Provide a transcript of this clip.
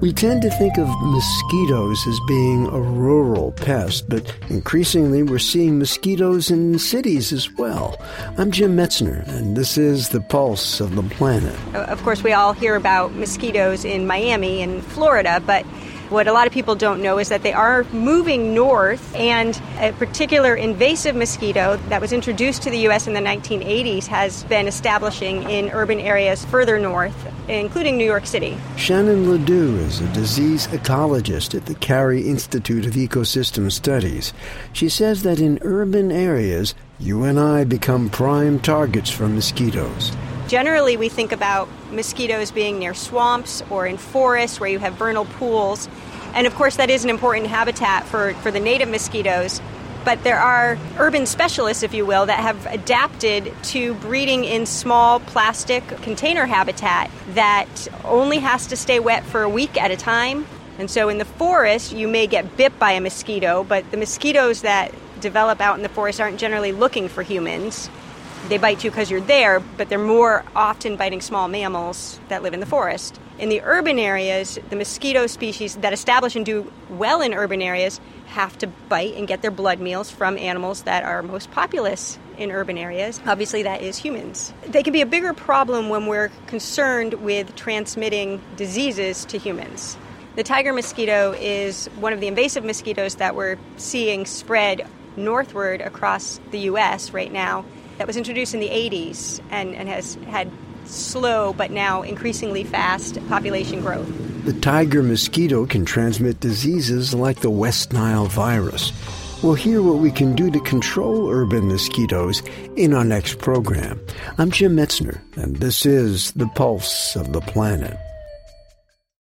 We tend to think of mosquitoes as being a rural pest, but increasingly we're seeing mosquitoes in cities as well. I'm Jim Metzner, and this is The Pulse of the Planet. Of course, we all hear about mosquitoes in Miami and Florida, but what a lot of people don't know is that they are moving north, and a particular invasive mosquito that was introduced to the U.S. in the 1980s has been establishing in urban areas further north, including New York City. Shannon LaDeau is a disease ecologist at the Cary Institute of Ecosystem Studies. She says that in urban areas, you and I become prime targets for mosquitoes. Generally, we think about mosquitoes being near swamps or in forests where you have vernal pools. And of course, that is an important habitat for, for the native mosquitoes. But there are urban specialists, if you will, that have adapted to breeding in small plastic container habitat that only has to stay wet for a week at a time. And so in the forest, you may get bit by a mosquito, but the mosquitoes that develop out in the forest aren't generally looking for humans. They bite you because you're there, but they're more often biting small mammals that live in the forest. In the urban areas, the mosquito species that establish and do well in urban areas have to bite and get their blood meals from animals that are most populous in urban areas. Obviously, that is humans. They can be a bigger problem when we're concerned with transmitting diseases to humans. The tiger mosquito is one of the invasive mosquitoes that we're seeing spread northward across the U.S. right now that was introduced in the 80s and, and has had slow but now increasingly fast population growth. The tiger mosquito can transmit diseases like the West Nile virus. We'll hear what we can do to control urban mosquitoes in our next program. I'm Jim Metzner, and this is The Pulse of the Planet.